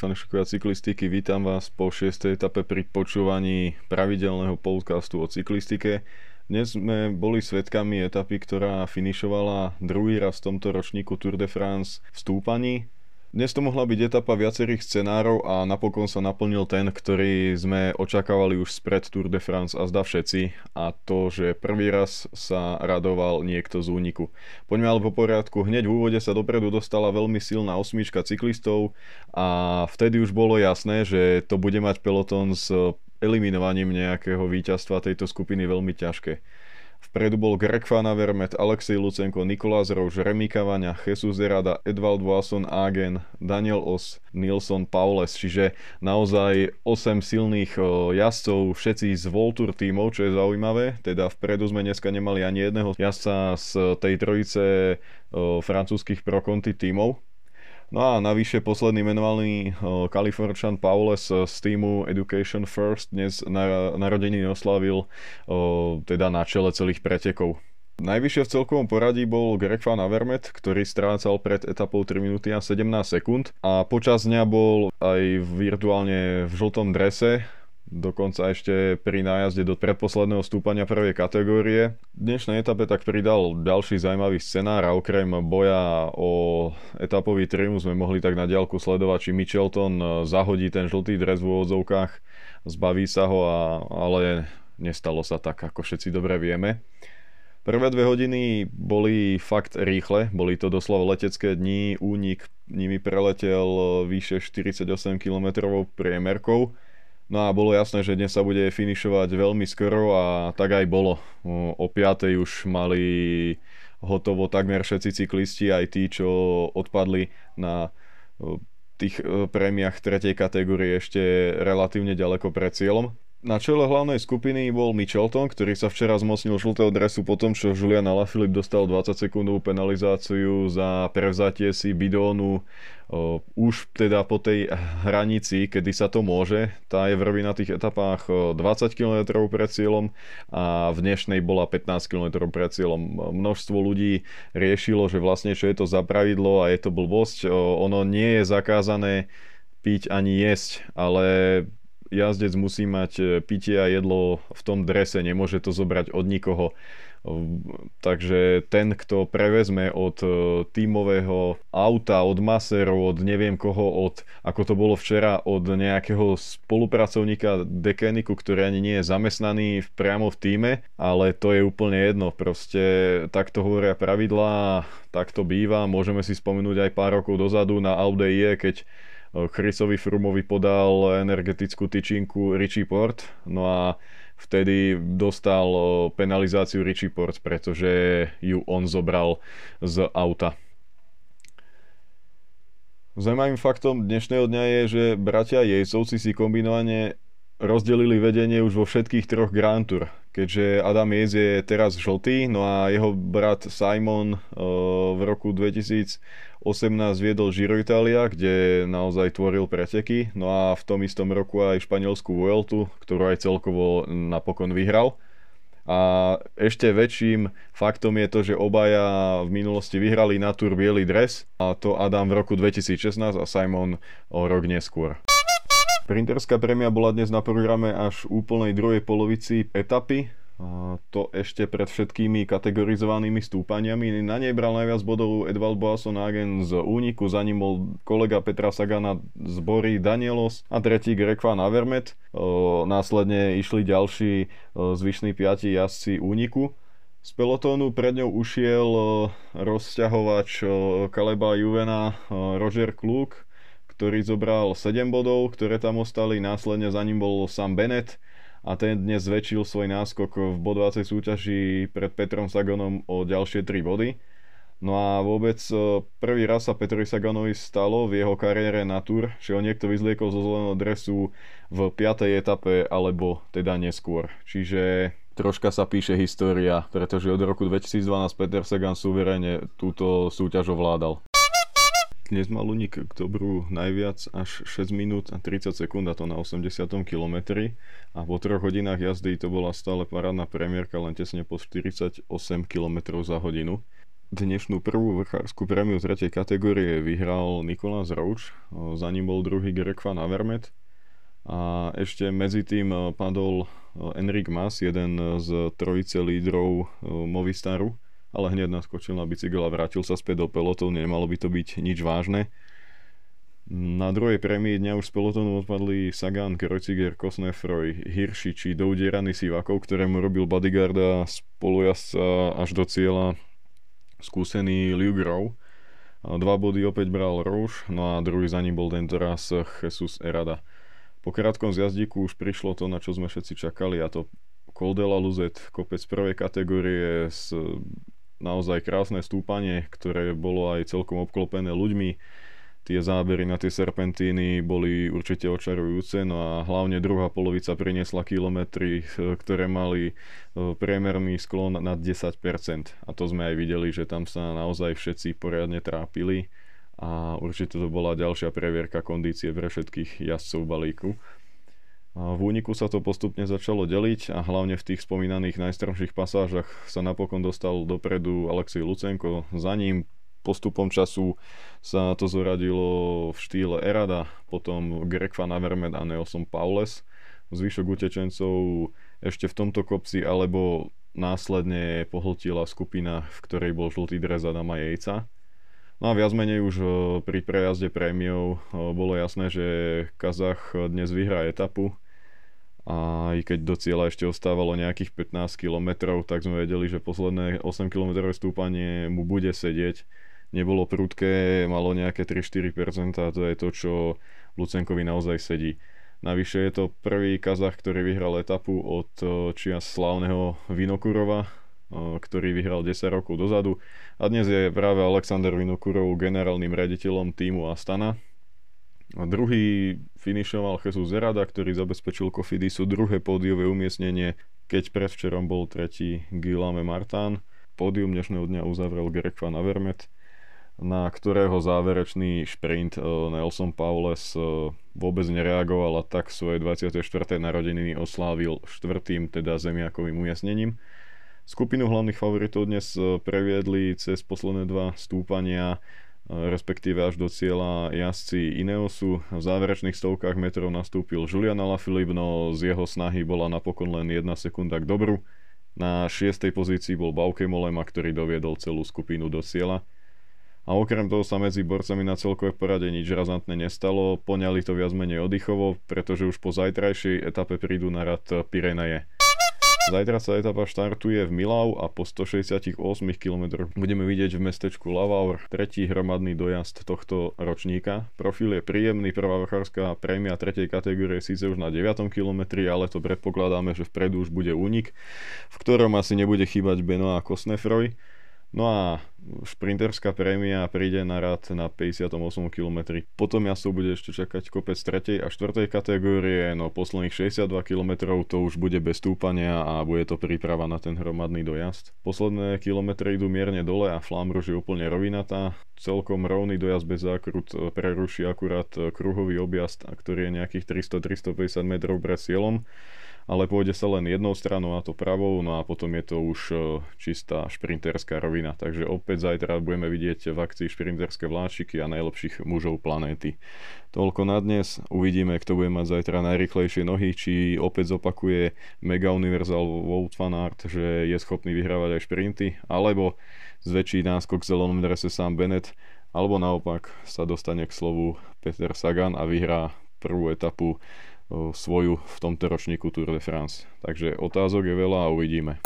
Fanúšikovia cyklistiky, vítam vás po 6. etape pri počúvaní pravidelného podcastu o cyklistike. Dnes sme boli svetkami etapy, ktorá finišovala druhý raz v tomto ročníku Tour de France v stúpaní. Dnes to mohla byť etapa viacerých scenárov a napokon sa naplnil ten, ktorý sme očakávali už spred Tour de France a zda všetci a to, že prvý raz sa radoval niekto z úniku. Poďme ale po poriadku, hneď v úvode sa dopredu dostala veľmi silná osmička cyklistov a vtedy už bolo jasné, že to bude mať peloton s eliminovaním nejakého víťazstva tejto skupiny veľmi ťažké. Vpredu bol Greg Van Avermaet, Alexej Lucenko, Nikolás Rouž, Remy Cavania, Jesus Derada, Edvald Wasson Agen, Daniel Os, Nilsson Paules, čiže naozaj 8 silných jazdcov, všetci z Voltur tímov, čo je zaujímavé, teda vpredu sme dneska nemali ani jedného jazdca z tej trojice francúzskych Pro Conti tímov, No a navyše posledný menovaný Kaliforčan Paules z týmu Education First dnes na, narodeniny oslavil teda na čele celých pretekov. Najvyššie v celkovom poradí bol Greg Van Avermaet, ktorý strácal pred etapou 3 minúty a 17 sekúnd a počas dňa bol aj virtuálne v žltom drese, dokonca ešte pri nájazde do predposledného stúpania prvej kategórie. V dnešnej etape tak pridal ďalší zaujímavý scenár a okrem boja o etapový triumf sme mohli tak na diálku sledovať, či Michelton zahodí ten žltý dres v úvodzovkách, zbaví sa ho, a, ale nestalo sa tak, ako všetci dobre vieme. Prvé dve hodiny boli fakt rýchle, boli to doslova letecké dni, únik nimi preletel vyše 48 km priemerkou No a bolo jasné, že dnes sa bude finišovať veľmi skoro a tak aj bolo. O 5. už mali hotovo takmer všetci cyklisti, aj tí, čo odpadli na tých e, prémiach tretej kategórie ešte relatívne ďaleko pred cieľom. Na čele hlavnej skupiny bol Michelton, ktorý sa včera zmocnil žltého dresu po tom, čo Julian Alaphilippe dostal 20 sekundovú penalizáciu za prevzatie si bidónu už teda po tej hranici, kedy sa to môže. Tá je v tých etapách 20 km pred cieľom a v dnešnej bola 15 km pred cieľom. Množstvo ľudí riešilo, že vlastne čo je to za pravidlo a je to blbosť. Ono nie je zakázané piť ani jesť, ale jazdec musí mať e, pitie a jedlo v tom drese, nemôže to zobrať od nikoho. Takže ten, kto prevezme od e, tímového auta, od maserov, od neviem koho, od, ako to bolo včera, od nejakého spolupracovníka dekeniku, ktorý ani nie je zamestnaný priamo v týme, ale to je úplne jedno. Proste takto hovoria pravidlá, tak to býva. Môžeme si spomenúť aj pár rokov dozadu na Audi, keď Chrisovi Frumovi podal energetickú tyčinku Richie Port, no a vtedy dostal penalizáciu Richie Port, pretože ju on zobral z auta. Zajímavým faktom dnešného dňa je, že bratia Jejcovci si kombinovane rozdelili vedenie už vo všetkých troch Grand Tour, keďže Adam Jez je teraz žltý, no a jeho brat Simon v roku 2018 viedol Giro Italia, kde naozaj tvoril preteky, no a v tom istom roku aj španielskú Vueltu, ktorú aj celkovo napokon vyhral. A ešte väčším faktom je to, že obaja v minulosti vyhrali na Tour biely dres, a to Adam v roku 2016 a Simon o rok neskôr. Sprinterská prémia bola dnes na programe až úplnej druhej polovici etapy. To ešte pred všetkými kategorizovanými stúpaniami. Na nej bral najviac bodov Edvald Boasson Hagen z úniku, za ním bol kolega Petra Sagana z Bory Danielos a tretí Greg Van Avermet. Následne išli ďalší zvyšní piati jazdci úniku. Z pelotónu pred ňou ušiel rozťahovač Kaleba Juvena Roger Kluk, ktorý zobral 7 bodov, ktoré tam ostali, následne za ním bol Sam Bennett a ten dnes zväčšil svoj náskok v bodovacej súťaži pred Petrom Sagonom o ďalšie 3 body. No a vôbec e, prvý raz sa Petrovi Saganovi stalo v jeho kariére na Tour, že ho niekto vyzliekol zo zeleného dresu v 5. etape alebo teda neskôr. Čiže troška sa píše história, pretože od roku 2012 Peter Sagan suverene túto súťaž ovládal. Dnes mal Luník k dobru najviac až 6 minút a 30 sekúnd a to na 80 km a po 3 hodinách jazdy to bola stále parádna premiérka len tesne po 48 km za hodinu. Dnešnú prvú vrchárskú prémiu tretej kategórie vyhral Nikolás Rouč, za ním bol druhý Greg Van Avermet a ešte medzi tým padol Enrik Mas, jeden z trojice lídrov Movistaru, ale hneď naskočil na bicykel a vrátil sa späť do pelotónu, nemalo by to byť nič vážne. Na druhej prémii dňa už z pelotónu odpadli Sagan, Kreuziger, Kosnefroj, Hirschi či doudierany Sivakov, ktorému robil bodyguarda spolujazca až do cieľa skúsený Liu Grove. Dva body opäť bral Rouge, no a druhý za ním bol tento raz Jesus Erada. Po krátkom zjazdíku už prišlo to, na čo sme všetci čakali a to Col de la Luzet, kopec prvej kategórie s naozaj krásne stúpanie, ktoré bolo aj celkom obklopené ľuďmi tie zábery na tie serpentíny boli určite očarujúce, no a hlavne druhá polovica priniesla kilometry, ktoré mali eh, priemerný sklon nad 10%. A to sme aj videli, že tam sa naozaj všetci poriadne trápili a určite to bola ďalšia previerka kondície pre všetkých jazdcov balíku. V úniku sa to postupne začalo deliť a hlavne v tých spomínaných najstrmších pasážach sa napokon dostal dopredu Alexej Lucenko, za ním postupom času sa to zoradilo v štýle Erada, potom Greg Van Avermaet a Nelson Paules. Zvyšok utečencov ešte v tomto kopci, alebo následne pohltila skupina, v ktorej bol žltý dres Adama Jejca. No a viac menej už pri prejazde prémiou bolo jasné, že Kazach dnes vyhrá etapu a aj keď do cieľa ešte ostávalo nejakých 15 km, tak sme vedeli, že posledné 8 km stúpanie mu bude sedieť nebolo prudké, malo nejaké 3-4% a to je to, čo Lucenkovi naozaj sedí. Navyše je to prvý Kazach, ktorý vyhral etapu od eh, čias slávneho Vinokurova, eh, ktorý vyhral 10 rokov dozadu. A dnes je práve Alexander Vinokurov generálnym riaditeľom týmu Astana. A druhý finišoval Jesus Zerada, ktorý zabezpečil Kofidisu druhé pódiové umiestnenie, keď predvčerom bol tretí Guillaume Martin. Pódium dnešného dňa uzavrel Greg Van Avermet na ktorého záverečný šprint eh, Nelson Paules eh, vôbec nereagoval a tak svoje 24. narodeniny oslávil štvrtým, teda zemiakovým umiestnením. Skupinu hlavných favoritov dnes eh, previedli cez posledné dva stúpania, respektíve až do cieľa jazdci Ineosu. V záverečných stovkách metrov nastúpil Julian Alaphilippe, no z jeho snahy bola napokon len jedna sekunda k dobru. Na šiestej pozícii bol Bauke Molema, ktorý doviedol celú skupinu do cieľa. A okrem toho sa medzi borcami na celkové porade nič razantné nestalo, poňali to viac menej oddychovo, pretože už po zajtrajšej etape prídu na rad Pireneje. Zajtra sa etapa štartuje v Milau a po 168 km budeme vidieť v mestečku Lavaur tretí hromadný dojazd tohto ročníka. Profil je príjemný, prvá vrchárska prémia tretej kategórie síce už na 9 km, ale to predpokladáme, že vpredu už bude únik, v ktorom asi nebude chýbať Beno a Kosnefroj. No a šprinterská prémia príde na rad na 58 km. Potom jazdcov bude ešte čakať kopec 3. a 4. kategórie, no posledných 62 km to už bude bez stúpania a bude to príprava na ten hromadný dojazd. Posledné kilometre idú mierne dole a Flamruž je úplne rovinatá. Celkom rovný dojazd bez zákrut preruší akurát kruhový objazd, ktorý je nejakých 300-350 metrov pred cieľom ale pôjde sa len jednou stranou, a to pravou, no a potom je to už e, čistá šprinterská rovina. Takže opäť zajtra budeme vidieť v akcii šprinterské vláčiky a najlepších mužov planéty. Toľko na dnes, uvidíme, kto bude mať zajtra najrychlejšie nohy, či opäť zopakuje Mega Universal Wout van Aert, že je schopný vyhrávať aj šprinty, alebo zväčší náskok v zelenom drese sám Bennett, alebo naopak sa dostane k slovu Peter Sagan a vyhrá prvú etapu svoju v tomto ročníku Tour de France. Takže otázok je veľa a uvidíme.